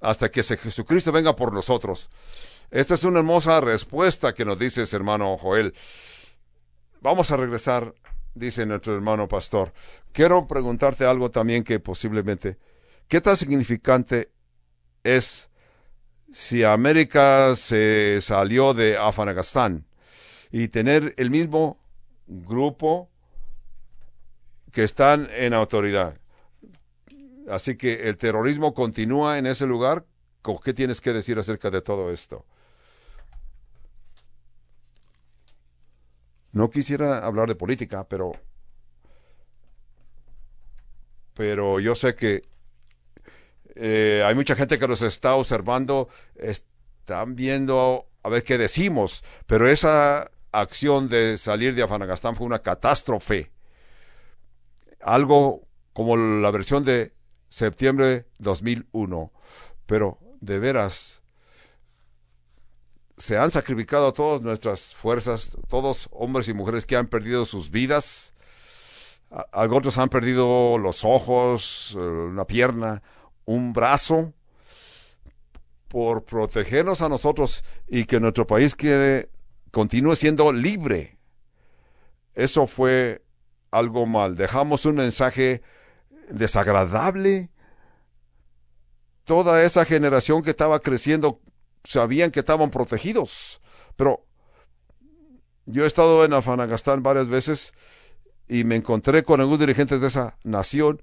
hasta que Jesucristo venga por nosotros. Esta es una hermosa respuesta que nos dices, hermano Joel. Vamos a regresar, dice nuestro hermano pastor. Quiero preguntarte algo también que posiblemente, ¿qué tan significante es si América se salió de Afganistán y tener el mismo grupo que están en autoridad? Así que el terrorismo continúa en ese lugar. ¿Qué tienes que decir acerca de todo esto? No quisiera hablar de política, pero pero yo sé que eh, hay mucha gente que nos está observando, están viendo a ver qué decimos, pero esa acción de salir de Afganistán fue una catástrofe. Algo como la versión de septiembre 2001. Pero de veras, se han sacrificado todas nuestras fuerzas, todos hombres y mujeres que han perdido sus vidas. Algunos han perdido los ojos, eh, una pierna, un brazo, por protegernos a nosotros y que nuestro país quede, continúe siendo libre. Eso fue algo mal. Dejamos un mensaje desagradable. Toda esa generación que estaba creciendo sabían que estaban protegidos. Pero yo he estado en Afganistán varias veces y me encontré con algunos dirigentes de esa nación.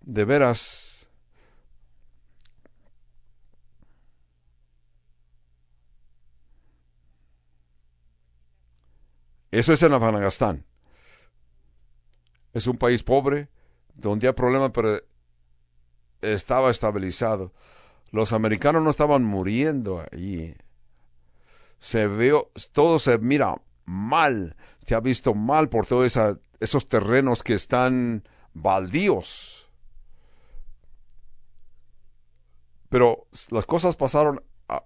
De veras. Eso es en Afganistán. Es un país pobre, donde hay problemas, pero estaba estabilizado. Los americanos no estaban muriendo allí. Se veo, todo se mira mal, se ha visto mal por todos esos terrenos que están baldíos. Pero las cosas pasaron a,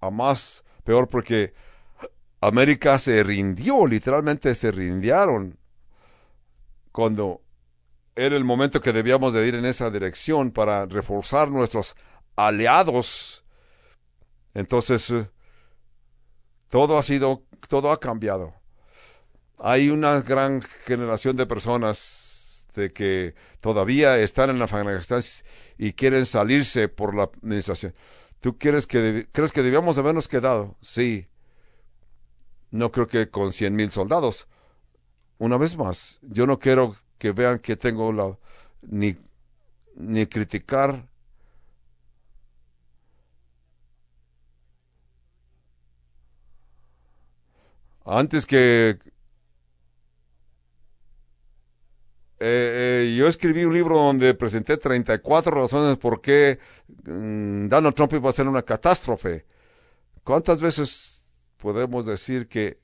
a más peor porque América se rindió, literalmente se rindieron cuando era el momento que debíamos de ir en esa dirección para reforzar nuestros aliados. Entonces, eh, todo ha sido, todo ha cambiado. Hay una gran generación de personas de que todavía están en Afganistán y quieren salirse por la administración. ¿Tú quieres que, crees que debíamos habernos quedado? Sí. No creo que con cien mil soldados. Una vez más, yo no quiero que vean que tengo la ni, ni criticar antes que eh, eh, yo escribí un libro donde presenté 34 razones por qué mm, Donald Trump iba a ser una catástrofe. ¿Cuántas veces podemos decir que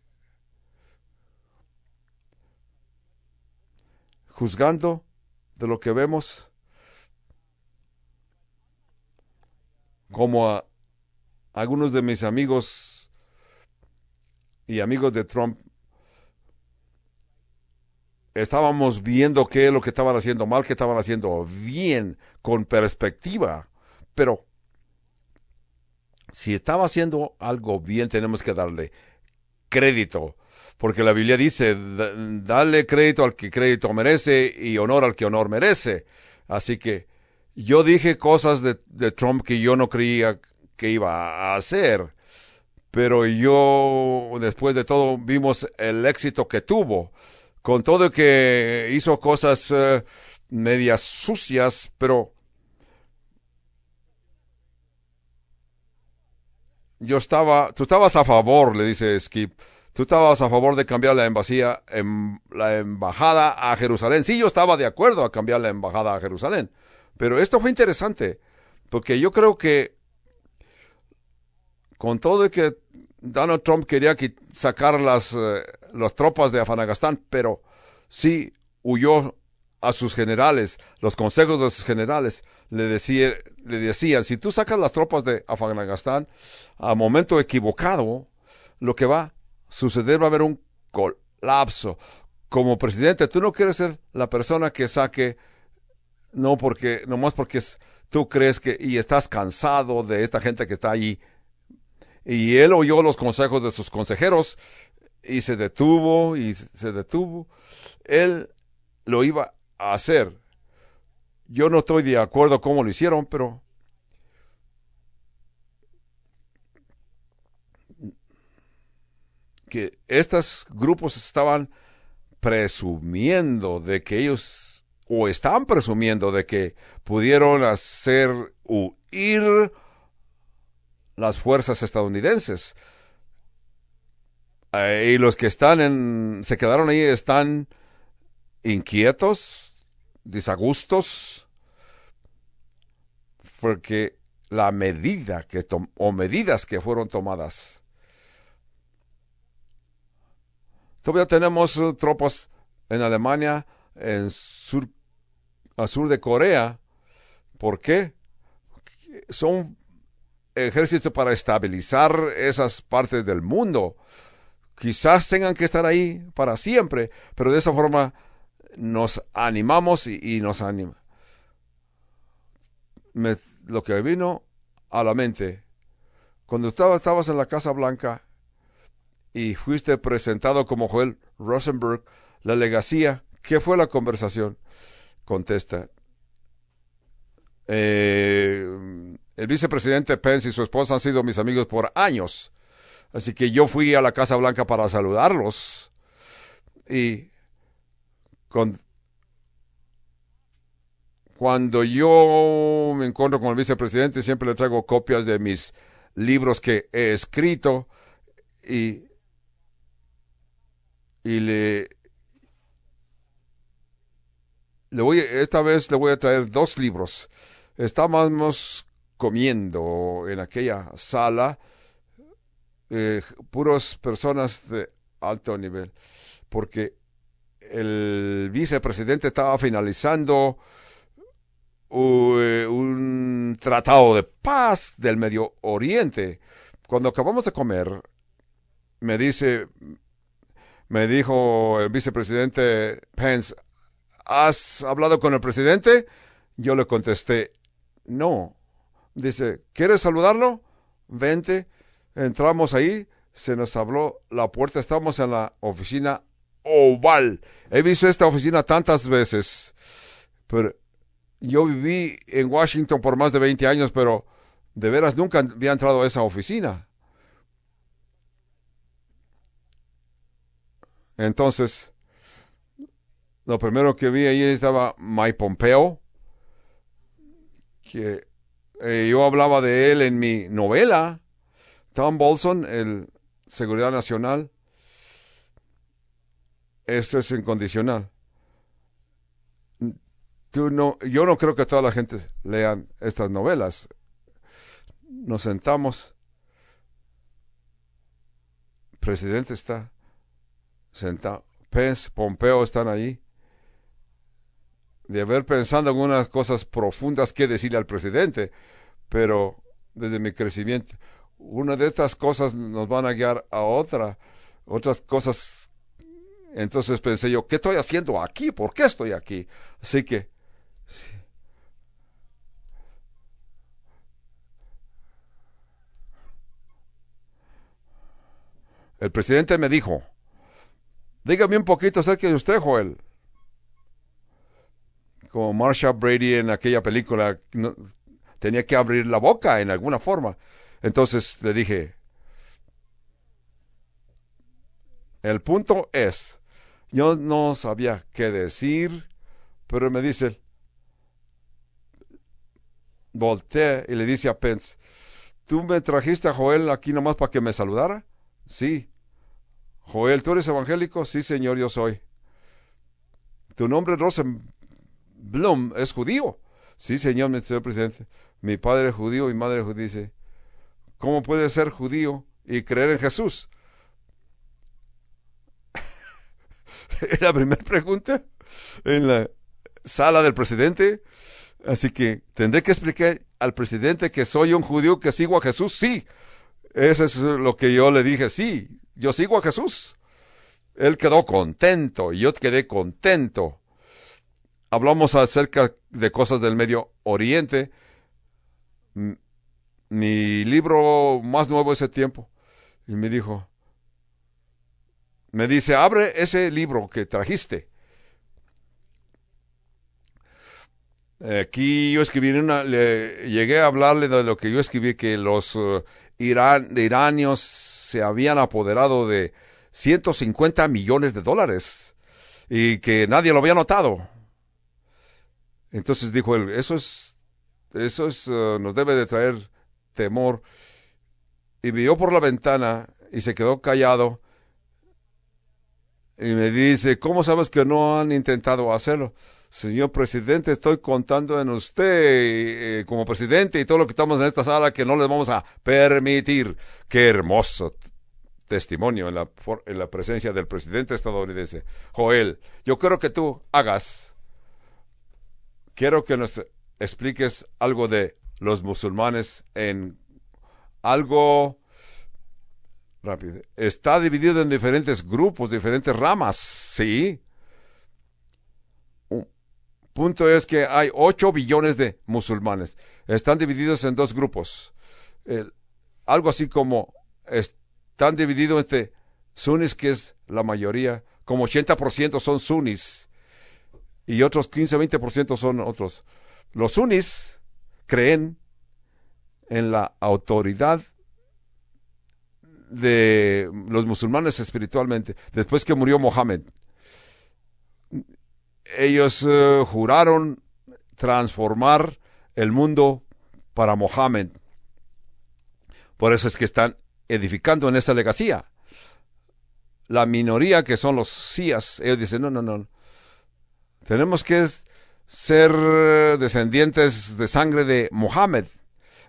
juzgando de lo que vemos como a algunos de mis amigos y amigos de Trump estábamos viendo qué es lo que estaban haciendo mal, qué estaban haciendo bien, con perspectiva. Pero si estaba haciendo algo bien, tenemos que darle crédito porque la Biblia dice, dale crédito al que crédito merece y honor al que honor merece. Así que yo dije cosas de, Trump que yo no creía que iba a hacer, pero yo, después de todo, vimos el éxito que tuvo, con todo que hizo cosas eh, medias sucias, pero yo estaba, tú estabas a favor, le dice Skip, Tú estabas a favor de cambiar la embajada, a Jerusalén. Sí, yo estaba de acuerdo a cambiar la embajada a Jerusalén. Pero esto fue interesante, porque yo creo que con todo de que Donald Trump quería sacar las, eh, las tropas de Afganistán, pero sí huyó a sus generales, los consejos de sus generales le, le decían, si tú sacas las tropas de Afganistán a momento equivocado, lo que va suceder, va a haber un colapso. Como presidente, tú no quieres ser la persona que saque, no porque, nomás porque tú crees que, y estás cansado de esta gente que está allí. Y él oyó los consejos de sus consejeros y se detuvo y se detuvo. Él lo iba a hacer. Yo no estoy de acuerdo cómo lo hicieron, pero que estos grupos estaban presumiendo de que ellos, o están presumiendo de que pudieron hacer huir las fuerzas estadounidenses. Y los que están en, se quedaron ahí están inquietos, disagustos, porque la medida que o medidas que fueron tomadas Todavía tenemos uh, tropas en Alemania, en sur, al sur de Corea. ¿Por qué? Son ejércitos para estabilizar esas partes del mundo. Quizás tengan que estar ahí para siempre, pero de esa forma nos animamos y, nos anima. lo que vino a la mente, cuando estaba, estabas en la Casa Blanca y fuiste presentado como Joel Rosenberg, la legacía. ¿Qué fue la conversación? Contesta. Eh, el vicepresidente Pence y su esposa han sido mis amigos por años. Así que yo fui a la Casa Blanca para saludarlos. Y cuando yo me encuentro con el vicepresidente, siempre le traigo copias de mis libros que he escrito. Y y le, le voy, esta vez le voy a traer dos libros. Estábamos comiendo en aquella sala, eh, puras personas de alto nivel, porque el vicepresidente estaba finalizando eh, un tratado de paz del Medio Oriente. Cuando acabamos de comer, me dice, me dijo el vicepresidente Pence, ¿has hablado con el presidente? Yo le contesté, no. Dice, ¿quieres saludarlo? Vente. Entramos ahí, se nos habló la puerta, estamos en la oficina oval. He visto esta oficina tantas veces, pero yo viví en Washington por más de 20 años, pero de veras nunca había entrado a esa oficina. Entonces, lo primero que vi ahí estaba Mike Pompeo, que eh, yo hablaba de él en mi novela, Tom Bolson, el Seguridad Nacional. Esto es incondicional. Tú no, yo no creo que toda la gente lean estas novelas. Nos sentamos. presidente está sentado. Pence, Pompeo están ahí. De haber pensado en unas cosas profundas que decirle al presidente, pero desde mi crecimiento, una de estas cosas nos van a guiar a otra, otras cosas. Entonces pensé yo, ¿qué estoy haciendo aquí? ¿Por qué estoy aquí? Así que el presidente me dijo, Dígame un poquito acerca de usted, Joel. Como Marsha Brady en aquella película, tenía que abrir la boca en alguna forma. Entonces le dije, el punto es, yo no sabía qué decir, pero me dice, volteé y le dice a Pence, ¿tú me trajiste a Joel aquí nomás para que me saludara? Sí. Joel, ¿tú eres evangélico? Sí, señor, yo soy. ¿Tu nombre Rosenblum es judío? Sí, señor, señor presidente. Mi padre es judío y madre judía. Dice, ¿cómo puede ser judío y creer en Jesús? es la primera pregunta en la sala del presidente. Así que tendré que explicar al presidente que soy un judío que sigo a Jesús. Sí, eso es lo que yo le dije. Sí, yo sigo a Jesús. Él quedó contento y yo quedé contento. Hablamos acerca de cosas del Medio Oriente mi libro más nuevo ese tiempo. Y me dijo, me dice, abre ese libro que trajiste. Aquí yo escribí una, le, llegué a hablarle de lo que yo escribí, que los uh, Irán, se habían apoderado de 150 millones de dólares y que nadie lo había notado. Entonces dijo él, eso es, eso es, uh, nos debe de traer temor. Y vio por la ventana y se quedó callado. Y me dice, ¿cómo sabes que no han intentado hacerlo? Señor presidente, estoy contando en usted eh, como presidente y todo lo que estamos en esta sala que no les vamos a permitir. Qué hermoso testimonio en la, en la presencia del presidente estadounidense. Joel, yo quiero que tú hagas, quiero que nos expliques algo de los musulmanes en algo rápido. Está dividido en diferentes grupos, diferentes ramas, sí Punto es que hay 8 billones de musulmanes. Están divididos en dos grupos. algo así como están divididos entre sunnis, que es la mayoría, como 80% son sunnis y otros 15-20% son otros. Los sunnis creen en la autoridad de los musulmanes espiritualmente, después que murió Mohammed ellos eh, juraron transformar el mundo para Mohammed. Por eso es que están edificando en esa legacía. La minoría que son los sías, ellos dicen, no, no, no. Tenemos que ser descendientes de sangre de Mohammed.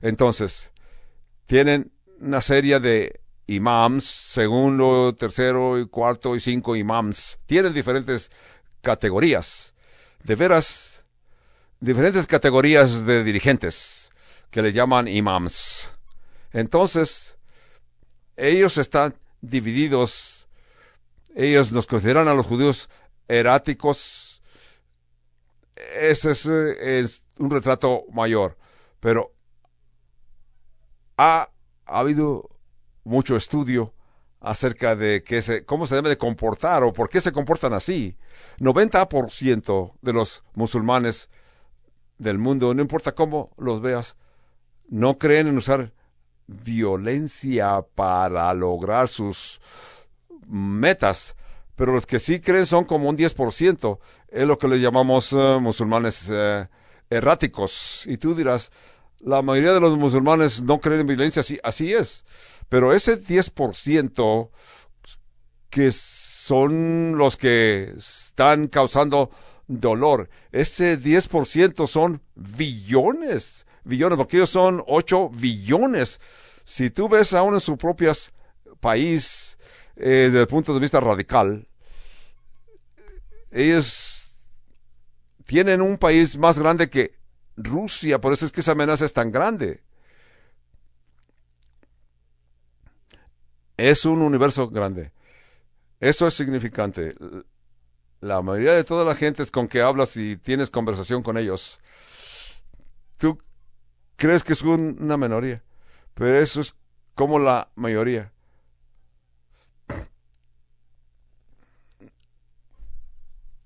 Entonces, tienen una serie de imams, segundo, tercero, y cuarto y cinco imams. Tienen diferentes categorías, de veras, diferentes categorías de dirigentes que le llaman imams. Entonces, ellos están divididos, ellos nos consideran a los judíos eráticos. Ese es, es un retrato mayor, pero ha habido mucho estudio acerca de que se, cómo se debe de comportar o por qué se comportan así. 90% de los musulmanes del mundo, no importa cómo los veas, no creen en usar violencia para lograr sus metas, pero los que sí creen son como un 10%, es lo que le llamamos eh, musulmanes eh, erráticos. Y tú dirás, la mayoría de los musulmanes no creen en violencia, así, así es. Pero ese 10% que son los que están causando dolor, ese 10% son billones, billones, porque ellos son 8 billones. Si tú ves aún en su propio país, eh, desde el punto de vista radical, ellos tienen un país más grande que Rusia, por eso es que esa amenaza es tan grande. Es un universo grande. Eso es significante. La mayoría de toda la gente es con que hablas y tienes conversación con ellos. Tú crees que es una minoría, pero eso es como la mayoría.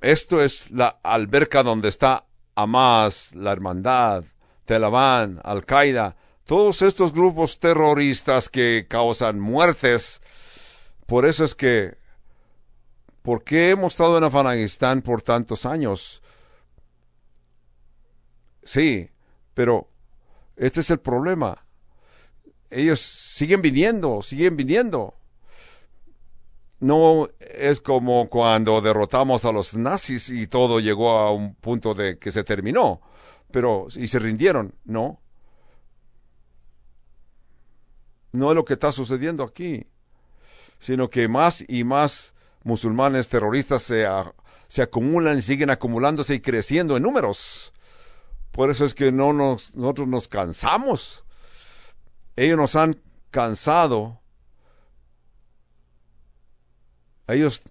Esto es la alberca donde está Hamas, la Hermandad, Telabán, Al-Qaeda, todos estos grupos terroristas que causan muertes. Por eso es que, ¿por qué hemos estado en Afganistán por tantos años? Sí, pero este es el problema. Ellos siguen viniendo, siguen viniendo. No es como cuando derrotamos a los nazis y todo llegó a un punto de que se terminó, pero y se rindieron, no. No es lo que está sucediendo aquí, sino que más y más musulmanes terroristas se, se acumulan siguen acumulándose y creciendo en números. Por eso es que no nos, nosotros nos cansamos. Ellos nos han cansado. Ellos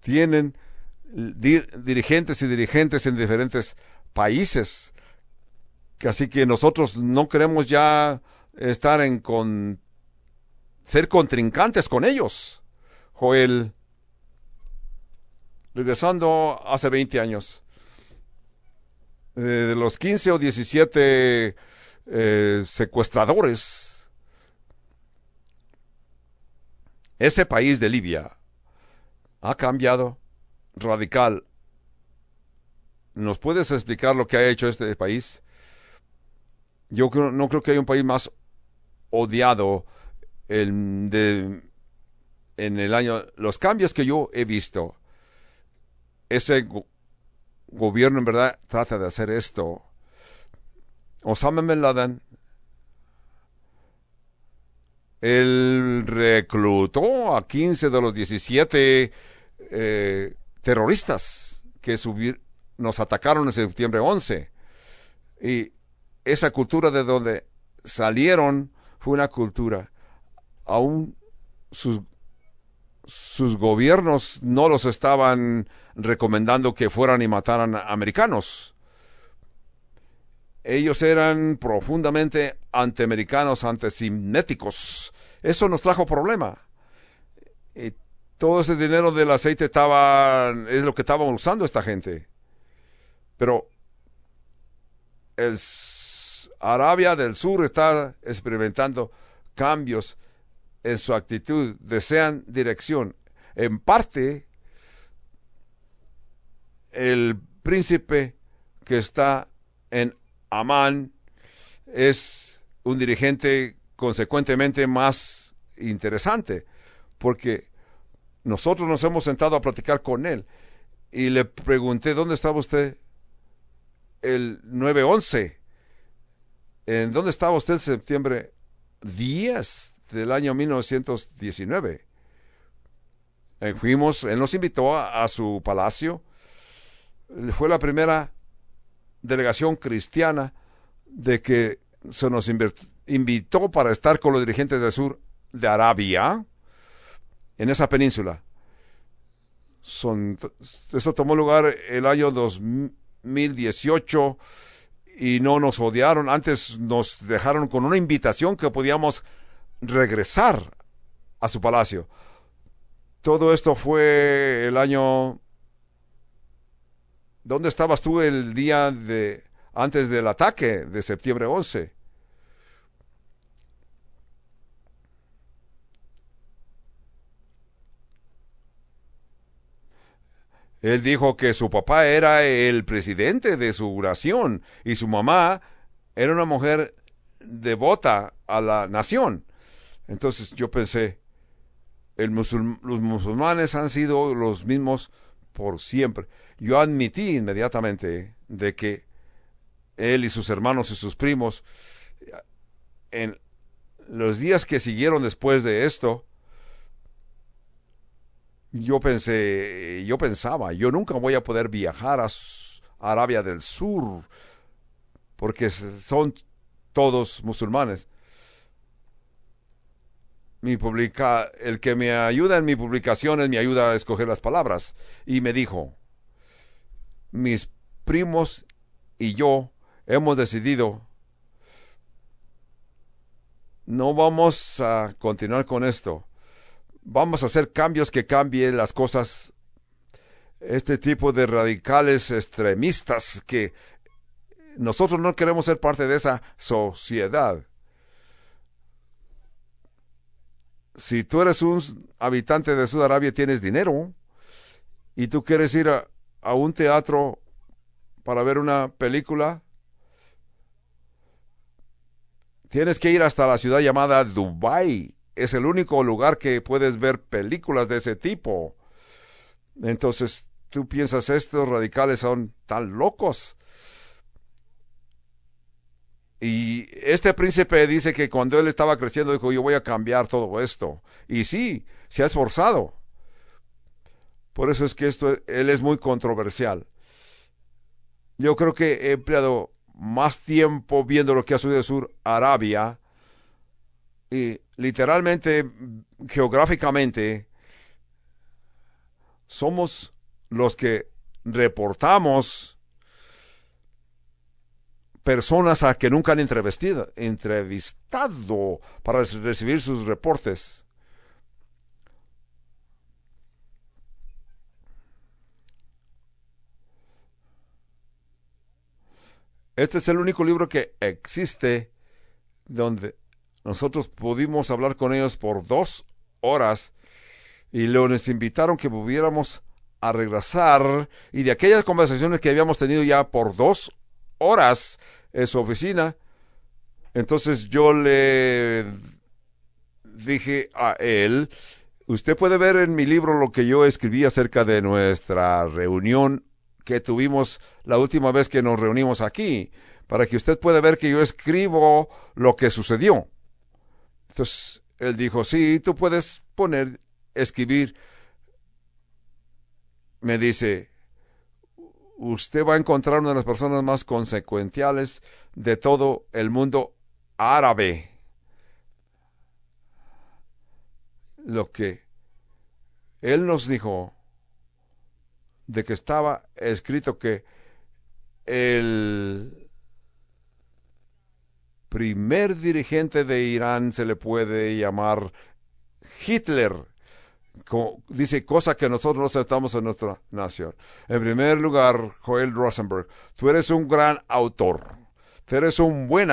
tienen dirigentes y dirigentes en diferentes países Así que nosotros no queremos ya estar en con ser contrincantes con ellos. Joel, regresando hace 20 años, eh, de los 15 o 17 eh, secuestradores, ese país de Libia ha cambiado radical. ¿Nos puedes explicar lo que ha hecho este país? Yo creo, no creo que haya un país más odiado en, de, en el año. Los cambios que yo he visto, ese gobierno en verdad trata de hacer esto. Osama Bin Laden, él reclutó a 15 de los 17 eh, terroristas que nos atacaron en septiembre 11. Y esa cultura de donde salieron fue una cultura. Aún sus, sus gobiernos no los estaban recomendando que fueran y mataran a americanos. Ellos eran profundamente antiamericanos, antisiméticos. Eso nos trajo problema. Y todo ese dinero del aceite estaba, es lo que estaban usando esta gente. Pero el Arabia del Sur está experimentando cambios en su actitud, desean dirección. En parte, el príncipe que está en Amán es un dirigente consecuentemente más interesante, porque nosotros nos hemos sentado a platicar con él y le pregunté, ¿dónde estaba usted el 9-11? ¿En dónde estaba usted en septiembre 10 del año 1919? Eh, fuimos, él nos invitó a, su palacio. Fue la primera delegación cristiana de que se nos invitó para estar con los dirigentes del sur de Arabia en esa península. Eso tomó lugar el año 2018 y no nos odiaron. Antes nos dejaron con una invitación que podíamos regresar a su palacio. Todo esto fue el año... ¿Dónde estabas tú el día de antes del ataque de septiembre 11? Él dijo que su papá era el presidente de su nación y su mamá era una mujer devota a la nación. Entonces yo pensé, los musulmanes han sido los mismos por siempre. Yo admití inmediatamente de que él y sus hermanos y sus primos, en los días que siguieron después de esto, yo pensé, yo pensaba, yo nunca voy a poder viajar a Arabia del Sur, porque son todos musulmanes. Mi publica, el que me ayuda en mi publicaciones me ayuda a escoger las palabras. Y me dijo, mis primos y yo hemos decidido, no vamos a continuar con esto vamos a hacer cambios que cambien las cosas. Este tipo de radicales extremistas que nosotros no queremos ser parte de esa sociedad. Si tú eres un habitante de Sudarabia y tienes dinero y tú quieres ir a, a un teatro para ver una película, tienes que ir hasta la ciudad llamada Dubai es el único lugar que puedes ver películas de ese tipo. Entonces, tú piensas, estos radicales son tan locos. Y este príncipe dice que cuando él estaba creciendo dijo, yo voy a cambiar todo esto. Y sí, se ha esforzado. Por eso es que esto, él es muy controversial. Yo creo que he empleado más tiempo viendo lo que ha sucedido en Sur Arabia y literalmente, geográficamente, somos los que reportamos personas a que nunca han entrevistado, para recibir sus reportes. Este es el único libro que existe donde nosotros pudimos hablar con ellos por dos horas y luego nos invitaron que volviéramos a regresar y de aquellas conversaciones que habíamos tenido ya por dos horas en su oficina, entonces yo le dije a él, usted puede ver en mi libro lo que yo escribí acerca de nuestra reunión que tuvimos la última vez que nos reunimos aquí, para que usted pueda ver que yo escribo lo que sucedió. Entonces él dijo, sí, tú puedes poner, escribir. Me dice, usted va a encontrar una de las personas más consecuenciales de todo el mundo árabe. Lo que él nos dijo de que estaba escrito que el primer dirigente de Irán se le puede llamar Hitler. dice, cosa que nosotros no aceptamos en nuestra nación. En primer lugar, Joel Rosenberg, tú eres un gran autor. Tú eres un buen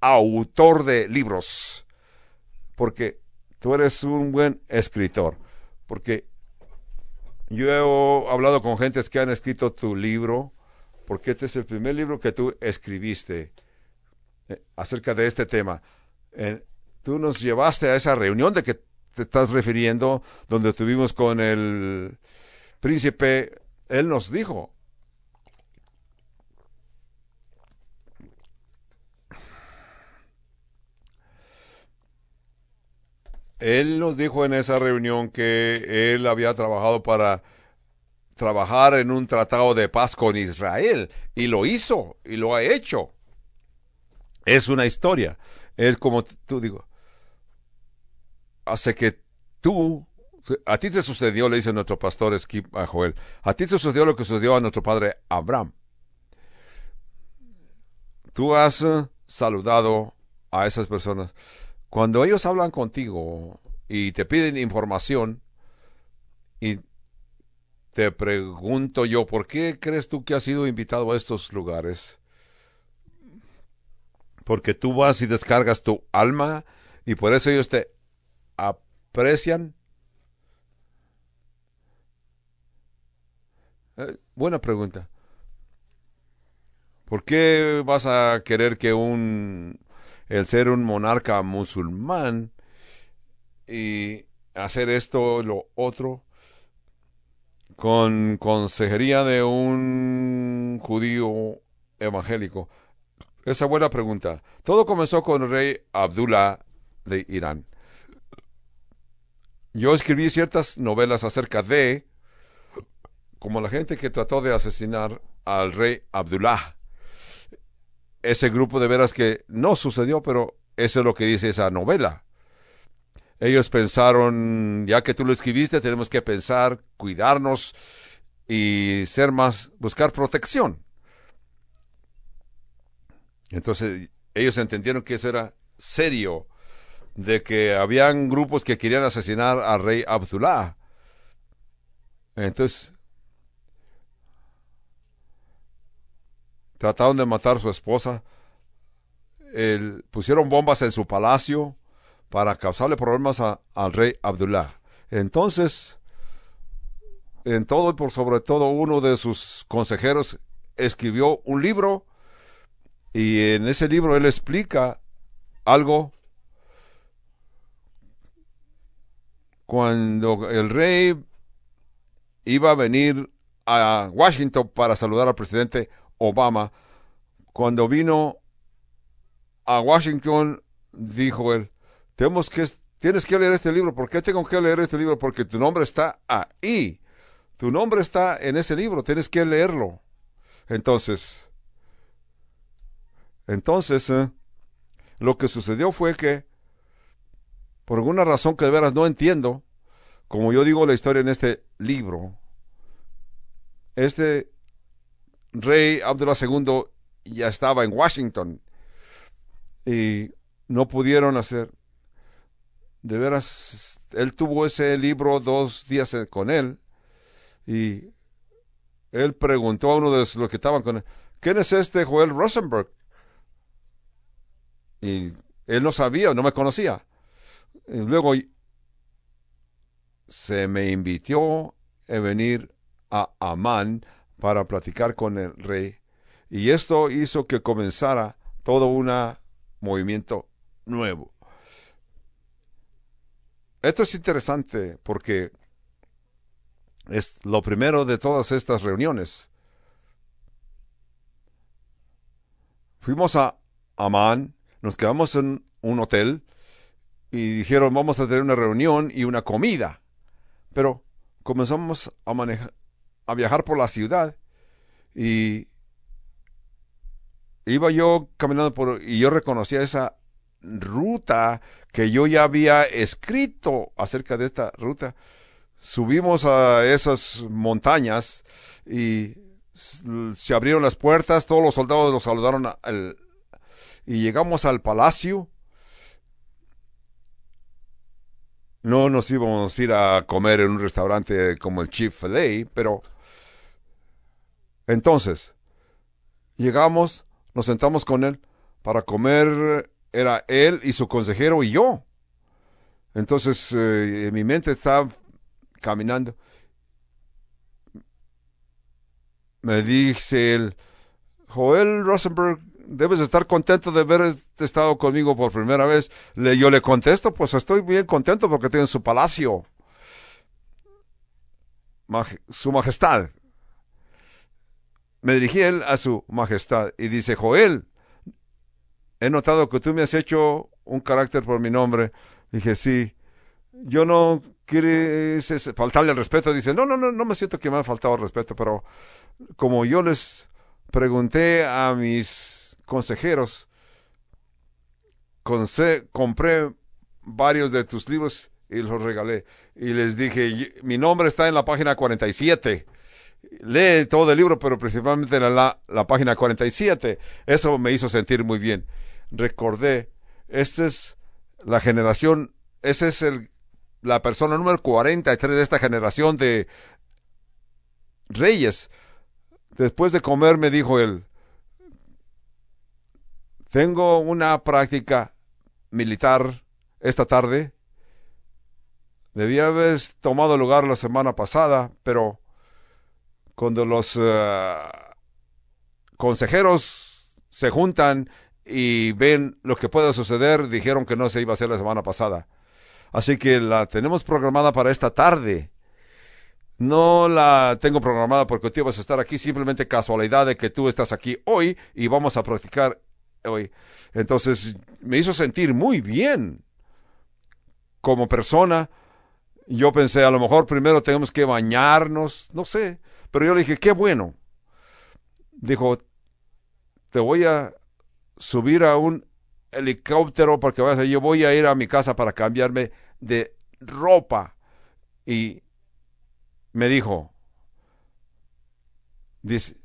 autor de libros. Porque tú eres un buen escritor. Porque yo he hablado con gentes que han escrito tu libro, porque este es el primer libro que tú escribiste acerca de este tema. Eh, tú nos llevaste a esa reunión de que te estás refiriendo, donde estuvimos con el príncipe. Él nos dijo, Él nos dijo en esa reunión que él había trabajado para trabajar en un tratado de paz con Israel y lo hizo y lo ha hecho. Es una historia. Es como tú digo, hace que tú, a ti te sucedió, le dice nuestro pastor Skip a Joel, a ti te sucedió lo que sucedió a nuestro padre Abraham. Tú has eh, saludado a esas personas cuando ellos hablan contigo y te piden información y te pregunto yo, ¿por qué crees tú que has sido invitado a estos lugares? Porque tú vas y descargas tu alma y por eso ellos te aprecian. Eh, buena pregunta. ¿Por qué vas a querer que un el ser un monarca musulmán y hacer esto, lo otro, con consejería de un judío evangélico. Esa buena pregunta. Todo comenzó con el rey Abdullah de Irán. Yo escribí ciertas novelas acerca de como la gente que trató de asesinar al rey Abdullah ese grupo de veras que no sucedió, pero eso es lo que dice esa novela. Ellos pensaron, ya que tú lo escribiste, tenemos que pensar, cuidarnos y ser más, buscar protección. Entonces ellos entendieron que eso era serio, de que habían grupos que querían asesinar al rey Abdullah. Entonces trataron de matar a su esposa, pusieron bombas en su palacio para causarle problemas al rey Abdullah. Entonces, en todo y por sobre todo uno de sus consejeros escribió un libro y en ese libro él explica algo cuando el rey iba a venir a Washington para saludar al presidente Obama, cuando vino a Washington, dijo él, tenemos que, tienes que leer este libro. ¿Por qué tengo que leer este libro? Porque tu nombre está ahí. Tu nombre está en ese libro, tienes que leerlo. Entonces, entonces, eh, lo que sucedió fue que, por alguna razón que de veras no entiendo, como yo digo la historia en este libro, este rey Abdullah II ya estaba en Washington y no pudieron hacer. De veras, él tuvo ese libro dos días con él y él preguntó a uno de los que estaban con él, ¿quién es este Joel Rosenberg? Y él no sabía, no me conocía. Y luego se me invitó a venir a Amán para platicar con el rey. Y esto hizo que comenzara todo un movimiento nuevo. Esto es interesante porque es lo primero de todas estas reuniones. Fuimos a Amán, nos quedamos en un hotel y dijeron vamos a tener una reunión y una comida. Pero comenzamos a manejar, a viajar por la ciudad y iba yo caminando por y yo reconocía esa ruta que yo ya había escrito acerca de esta ruta. Subimos a esas montañas y se abrieron las puertas, todos los soldados nos saludaron al, y llegamos al palacio. No nos íbamos a ir a comer en un restaurante como el Chief Filet, pero entonces llegamos, nos sentamos con él para comer, era él y su consejero y yo. Entonces eh, mi mente estaba caminando. Me dice él, Joel Rosenberg debes estar contento de haber estado conmigo por primera vez. Yo le contesto, pues estoy bien contento porque tiene su palacio. su majestad. Me dirigí él a su majestad y dice, Joel, he notado que tú me has hecho un carácter por mi nombre. Dije, sí, yo no quiero faltarle el respeto. Dice, no, no, no, no me siento que me ha faltado el respeto, pero como yo les pregunté a mis consejeros, compré varios de tus libros y los regalé. Y les dije, mi nombre está en la página 47. Lee todo el libro, pero principalmente en la, la página 47. Eso me hizo sentir muy bien. Recordé, esta es la generación, esa es el, la persona número 43 de esta generación de reyes. Después de comer me dijo él, tengo una práctica militar esta tarde. Debía haber tomado lugar la semana pasada, pero cuando los eh, consejeros se juntan y ven lo que puede suceder, dijeron que no se iba a hacer la semana pasada. Así que la tenemos programada para esta tarde. No la tengo programada porque tú vas a estar aquí, simplemente casualidad de que tú estás aquí hoy y vamos a practicar hoy. Entonces me hizo sentir muy bien como persona. Yo pensé, a lo mejor primero tenemos que bañarnos, no sé, pero yo le dije, qué bueno. Dijo, te voy a subir a un helicóptero porque yo voy a ir a mi casa para cambiarme de ropa. Y me dijo, dice,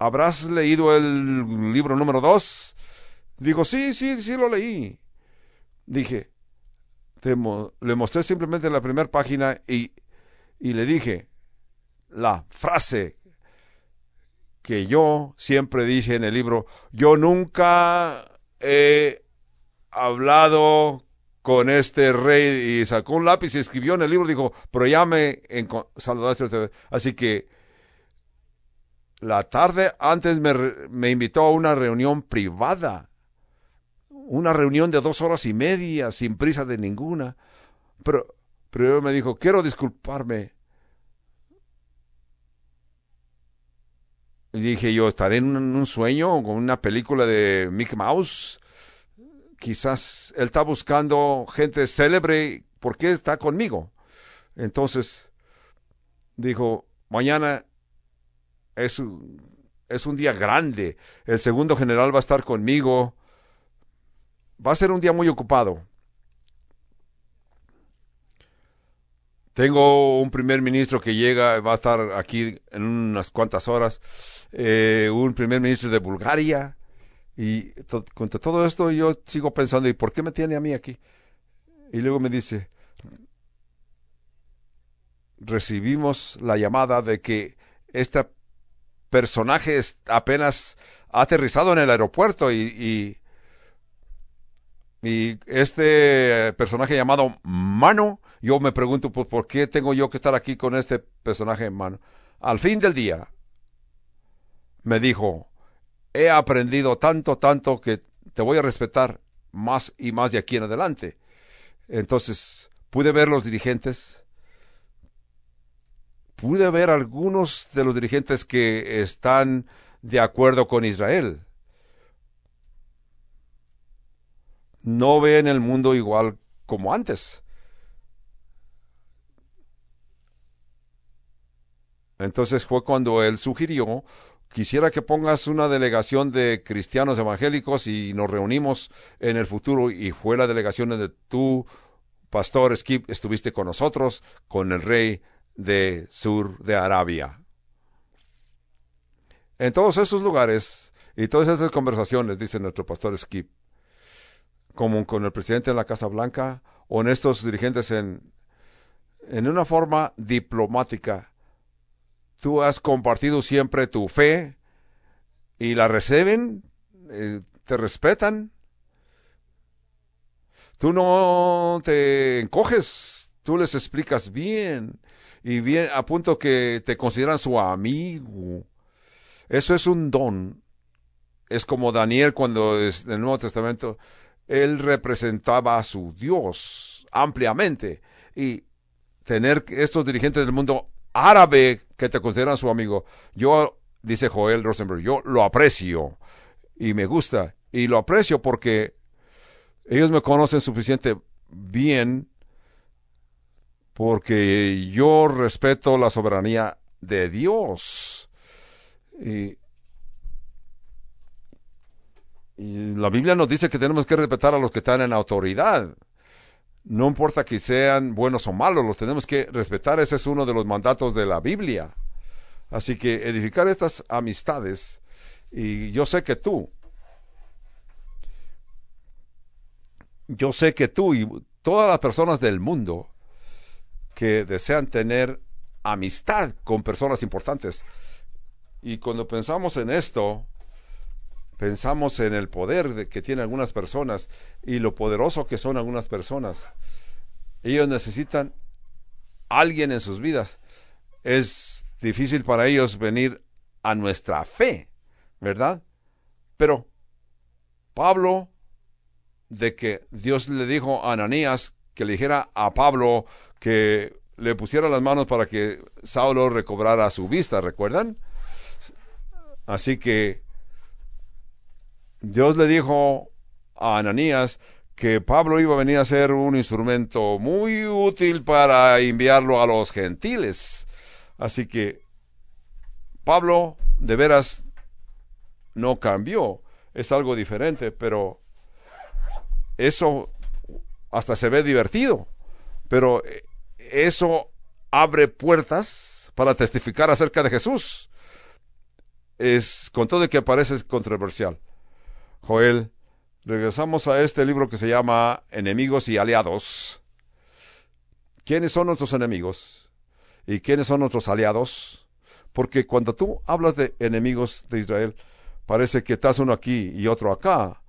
¿habrás leído el libro número dos? Dijo, sí, sí, sí lo leí. Dije, le mostré simplemente la primera página y, y le dije la frase que yo siempre dije en el libro, yo nunca he hablado con este rey y sacó un lápiz y escribió en el libro, dijo, pero ya me saludaste. Así que la tarde antes me, invitó a una reunión privada, una reunión de dos horas y media, sin prisa de ninguna. Pero primero me dijo, quiero disculparme. Y dije yo, estaré en un, sueño con una película de Mickey Mouse. Quizás él está buscando gente célebre. ¿Por qué está conmigo? Entonces dijo, mañana es un, es un día grande. El segundo general va a estar conmigo. Va a ser un día muy ocupado. Tengo un primer ministro que llega, va a estar aquí en unas cuantas horas, eh, un primer ministro de Bulgaria, y con todo esto yo sigo pensando, ¿y por qué me tiene a mí aquí? Y luego me dice, recibimos la llamada de que este personaje apenas ha aterrizado en el aeropuerto y, y, este personaje llamado Mano, yo me pregunto, pues, ¿por qué tengo yo que estar aquí con este personaje en mano? Al fin del día, me dijo, he aprendido tanto, tanto que te voy a respetar más y más de aquí en adelante. Entonces, pude ver los dirigentes, pude ver algunos de los dirigentes que están de acuerdo con Israel. No ven el mundo igual como antes. Entonces fue cuando él sugirió, quisiera que pongas una delegación de cristianos evangélicos y nos reunimos en el futuro y fue la delegación de tú, pastor Skip, estuviste con nosotros, con el rey de Sur de Arabia. En todos esos lugares y todas esas conversaciones, dice nuestro pastor Skip, como con el presidente en la Casa Blanca o en estos dirigentes en, en una forma diplomática, tú has compartido siempre tu fe y la reciben, eh, te respetan. Tú no te encoges, tú les explicas bien y bien a punto que te consideran su amigo. Eso es un don. Es como Daniel cuando es en el Nuevo Testamento, él representaba a su Dios ampliamente. Y tener estos dirigentes del mundo árabe que te consideran su amigo, yo, dice Joel Rosenberg, yo lo aprecio y me gusta. Y lo aprecio porque ellos me conocen suficiente bien porque yo respeto la soberanía de Dios. Y, la Biblia nos dice que tenemos que respetar a los que están en autoridad. No importa que sean buenos o malos, los tenemos que respetar. Ese es uno de los mandatos de la Biblia. Así que edificar estas amistades, y yo sé que tú, yo sé que tú y todas las personas del mundo que desean tener amistad con personas importantes. Y cuando pensamos en esto, pensamos en el poder de que tienen algunas personas y lo poderoso que son algunas personas. Ellos necesitan alguien en sus vidas. Es difícil para ellos venir a nuestra fe, ¿verdad? Pero Pablo, de que Dios le dijo a Ananías que le dijera a Pablo que le pusiera las manos para que Saulo recobrara su vista, ¿recuerdan? Así que Dios le dijo a Ananías que Pablo iba a venir a ser un instrumento muy útil para enviarlo a los gentiles. Así que Pablo de veras no cambió, es algo diferente, pero eso hasta se ve divertido. Pero eso abre puertas para testificar acerca de Jesús. Es con todo que parece controversial. Joel, regresamos a este libro que se llama Enemigos y Aliados. ¿Quiénes son nuestros enemigos? ¿Y quiénes son nuestros aliados? Porque cuando tú hablas de enemigos de Israel, parece que estás uno aquí y otro acá,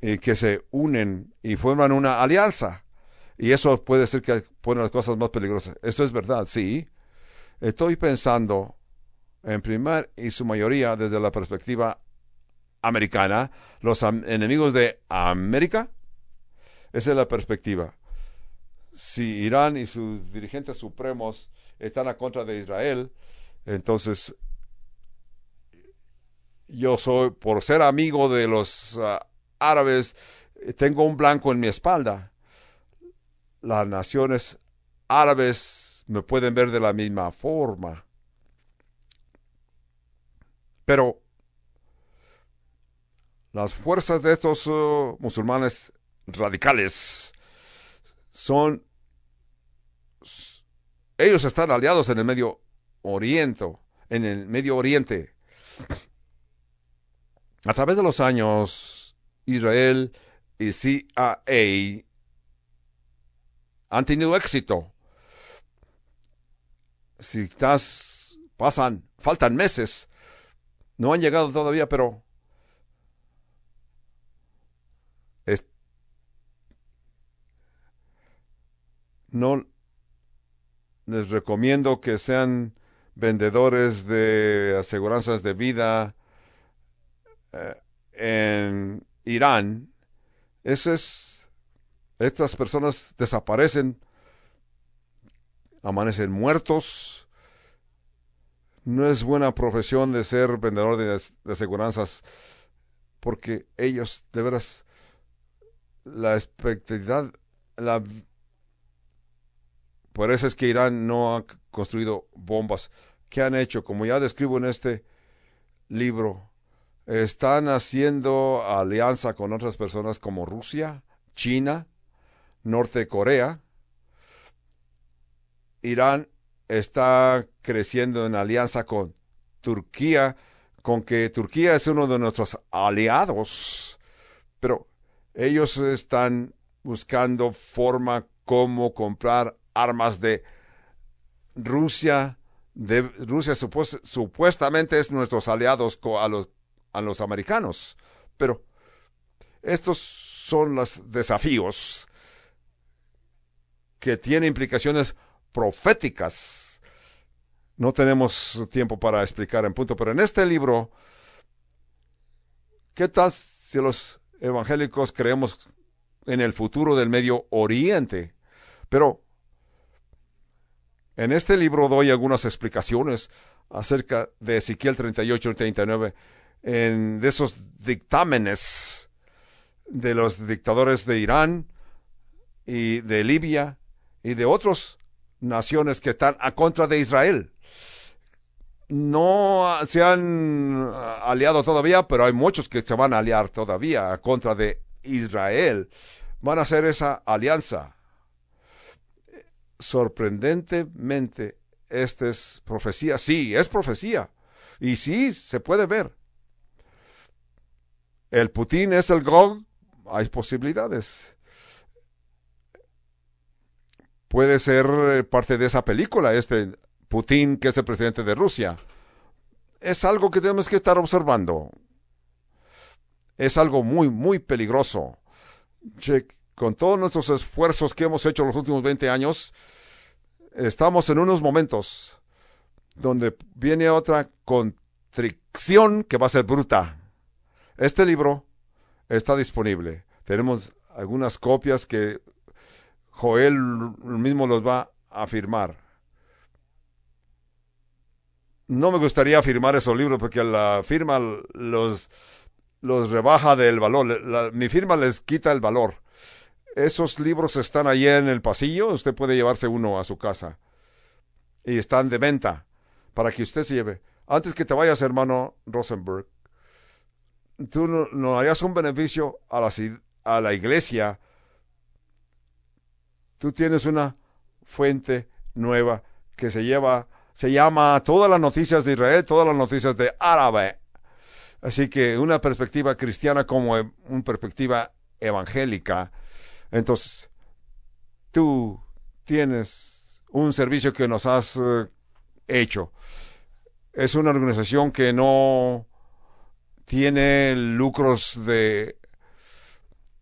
y que se unen y forman una alianza. Y eso puede ser que pone las cosas más peligrosas. Esto es verdad, sí. Estoy pensando, en primer y su mayoría, desde la perspectiva americana, los enemigos de América. Esa es la perspectiva. Si Irán y sus dirigentes supremos están a contra de Israel, entonces yo soy, por ser amigo de los ah, árabes, tengo un blanco en mi espalda las naciones árabes me pueden ver de la misma forma. Pero las fuerzas de estos uh, musulmanes radicales son ellos están aliados en el Medio Oriente, en el Medio Oriente. A través de los años, Israel y CIA han tenido éxito. Si estás, pasan, faltan meses, no han llegado todavía, pero no les recomiendo que sean vendedores de aseguranzas de vida eh, en Irán. Eso es, estas personas desaparecen, amanecen muertos. No es buena profesión de ser vendedor de, de aseguranzas porque ellos, de veras, la expectativa, la por eso es que Irán no ha construido bombas. ¿Qué han hecho? Como ya describo en este libro, están haciendo alianza con otras personas como Rusia, China, Norte Corea. Irán está creciendo en alianza con Turquía, con que Turquía es uno de nuestros aliados, pero ellos están buscando forma cómo comprar armas de Rusia. De Rusia supuestamente es nuestros aliados a los, a los americanos. Pero estos son los desafíos que tienen implicaciones proféticas. No tenemos tiempo para explicar en punto, pero en este libro, ¿qué tal si los evangélicos creemos en el futuro del Medio Oriente? Pero en este libro doy algunas explicaciones acerca de Ezequiel 38 y 39, en, de esos dictámenes de los dictadores de Irán y de Libia y de otras naciones que están a contra de Israel. No se han aliado todavía, pero hay muchos que se van a aliar todavía a contra de Israel. Van a hacer esa alianza sorprendentemente, esta es profecía. Sí, es profecía. Y sí, se puede ver. El Putin es el Gog. Hay posibilidades. Puede ser eh, parte de esa película, este Putin, que es el presidente de Rusia. Es algo que tenemos que estar observando. Es algo muy, muy peligroso. Check con todos nuestros esfuerzos que hemos hecho los últimos 20 años, estamos en unos momentos donde viene otra constricción que va a ser bruta. Este libro está disponible. Tenemos algunas copias que Joel mismo los va a firmar. No me gustaría firmar esos libros porque la firma los, los rebaja del valor. mi firma les quita el valor. Esos libros están allí en el pasillo, usted puede llevarse uno a su casa. Y están de venta para que usted se lleve. Antes que te vayas, hermano Rosenberg, tú no, hayas un beneficio a la, a la iglesia. Tú tienes una fuente nueva que se lleva, se llama todas las noticias de Israel, todas las noticias de árabe. Así que una perspectiva cristiana como una perspectiva evangélica entonces, tú tienes un servicio que nos has eh, hecho. Es una organización que no tiene lucros de...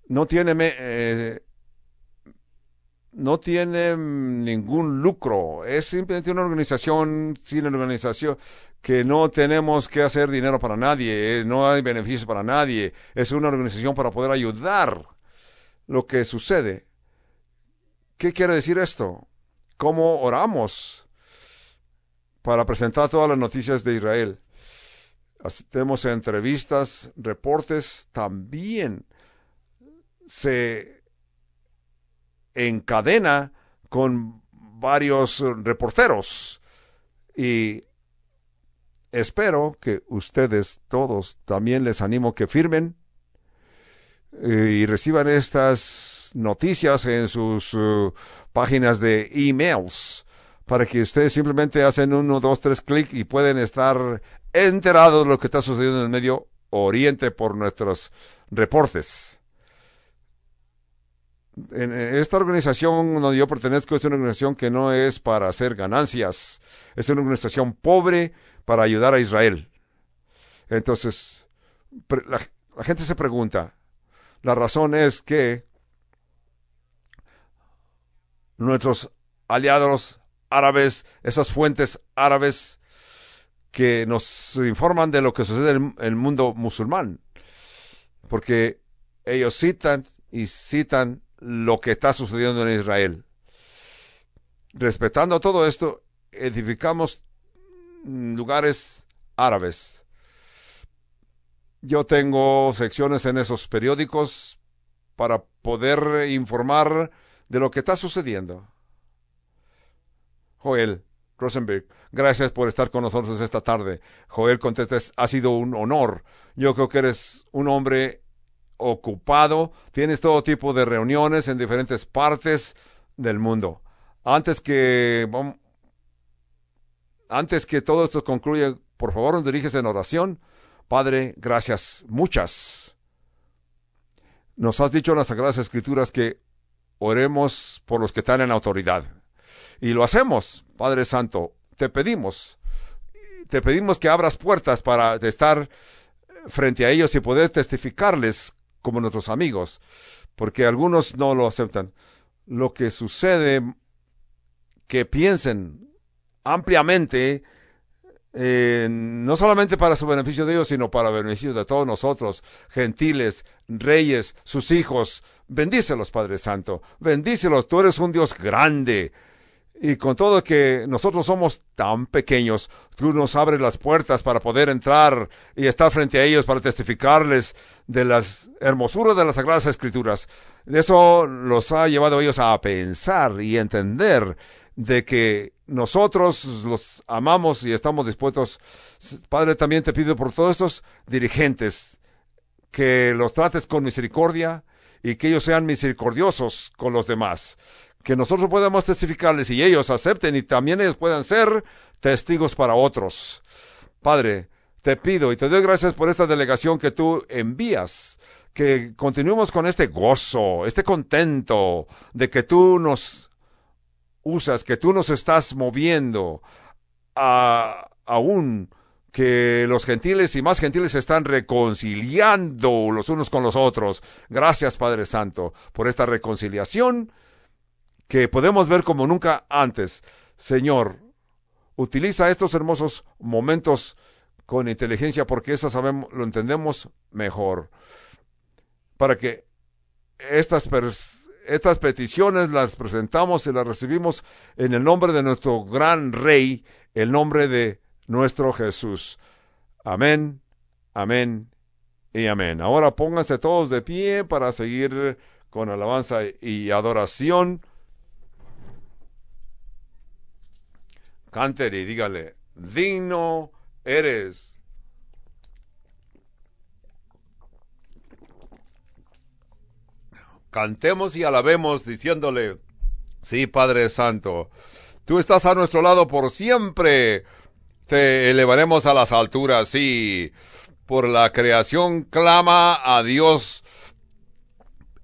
No tiene... Eh, no tiene ningún lucro. Es simplemente una organización sin organización que no tenemos que hacer dinero para nadie, eh, no hay beneficios para nadie. Es una organización para poder ayudar lo que sucede. ¿Qué quiere decir esto? ¿Cómo oramos para presentar todas las noticias de Israel? Tenemos entrevistas, reportes, también se encadena con varios reporteros. Y espero que ustedes todos también les animo que firmen eh, y reciban estas noticias en sus uh, páginas de emails para que ustedes simplemente hacen uno, dos, tres clics y pueden estar enterados de lo que está sucediendo en el Medio Oriente por nuestros reportes. Esta organización donde yo pertenezco es una organización que no es para hacer ganancias, es una organización pobre para ayudar a Israel. Entonces, la gente se pregunta, la razón es que nuestros aliados árabes, esas fuentes árabes que nos informan de lo que sucede en el mundo musulmán. Porque ellos citan y citan lo que está sucediendo en Israel. Respetando todo esto, edificamos lugares árabes. Yo tengo secciones en esos periódicos para poder informar de lo que está sucediendo. Joel Rosenberg, gracias por estar con nosotros esta tarde. Joel contesta, ha sido un honor. Yo creo que eres un hombre ocupado, tienes todo tipo de reuniones en diferentes partes del mundo. Antes que antes que todo esto concluya, por favor, nos diriges en oración. Padre, gracias, muchas. Nos has dicho en las Sagradas Escrituras que oremos por los que están en autoridad. Y lo hacemos, Padre Santo. Te pedimos, te pedimos que abras puertas para estar frente a ellos y poder testificarles como nuestros amigos, porque algunos no lo aceptan. Lo que sucede, que piensen ampliamente, eh, no solamente para su beneficio de ellos, sino para el beneficio de todos nosotros, gentiles, reyes, sus hijos. Bendícelos, Padre Santo. Bendícelos. Tú eres un Dios grande. Y con todo que nosotros somos tan pequeños, tú nos abres las puertas para poder entrar y estar frente a ellos para testificarles de las hermosuras de las Sagradas Escrituras. Eso los ha llevado a ellos a pensar y entender de que nosotros los amamos y estamos dispuestos. Padre, también te pido por todos estos dirigentes que los trates con misericordia y que ellos sean misericordiosos con los demás que nosotros podamos testificarles y ellos acepten y también ellos puedan ser testigos para otros. Padre, te pido y te doy gracias por esta delegación que tú envías, que continuemos con este gozo, este contento de que tú nos usas, que tú nos estás moviendo a, aún que los gentiles y más gentiles se están reconciliando los unos con los otros. Gracias, Padre Santo, por esta reconciliación que podemos ver como nunca antes. Señor, utiliza estos hermosos momentos con inteligencia porque eso sabemos, lo entendemos mejor. Para que estas, estas peticiones las presentamos y las recibimos en el nombre de nuestro gran Rey, el nombre de nuestro Jesús. Amén, amén y amén. Ahora pónganse todos de pie para seguir con alabanza y adoración. Cántele y dígale, digno eres. Cantemos y alabemos diciéndole, sí, Padre Santo, tú estás a nuestro lado por siempre. Te elevaremos a las alturas, sí. Por la creación clama a Dios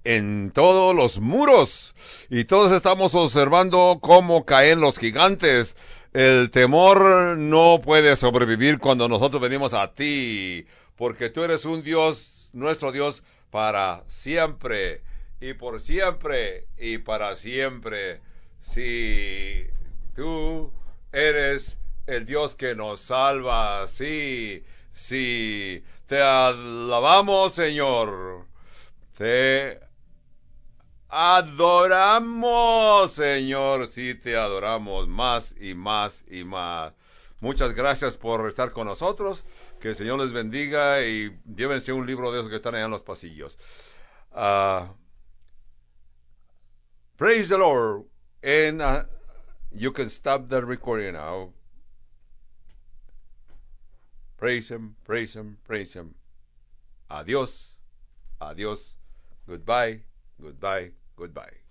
en todos los muros. Y todos estamos observando cómo caen los gigantes. El temor no puede sobrevivir cuando nosotros venimos a ti, porque tú eres un Dios, nuestro Dios, para siempre y por siempre y para siempre. Si tú eres el Dios que nos salva, sí, sí, te alabamos, Señor. Te adoramos, Señor. Sí, te adoramos más y más y más. Muchas gracias por estar con nosotros. Que el Señor les bendiga y llévense un libro de esos que están allá en los pasillos. Uh, praise the Lord. And uh, you can stop the recording now. Praise Him, praise Him, praise Him. Adiós, adiós, goodbye, goodbye. Goodbye.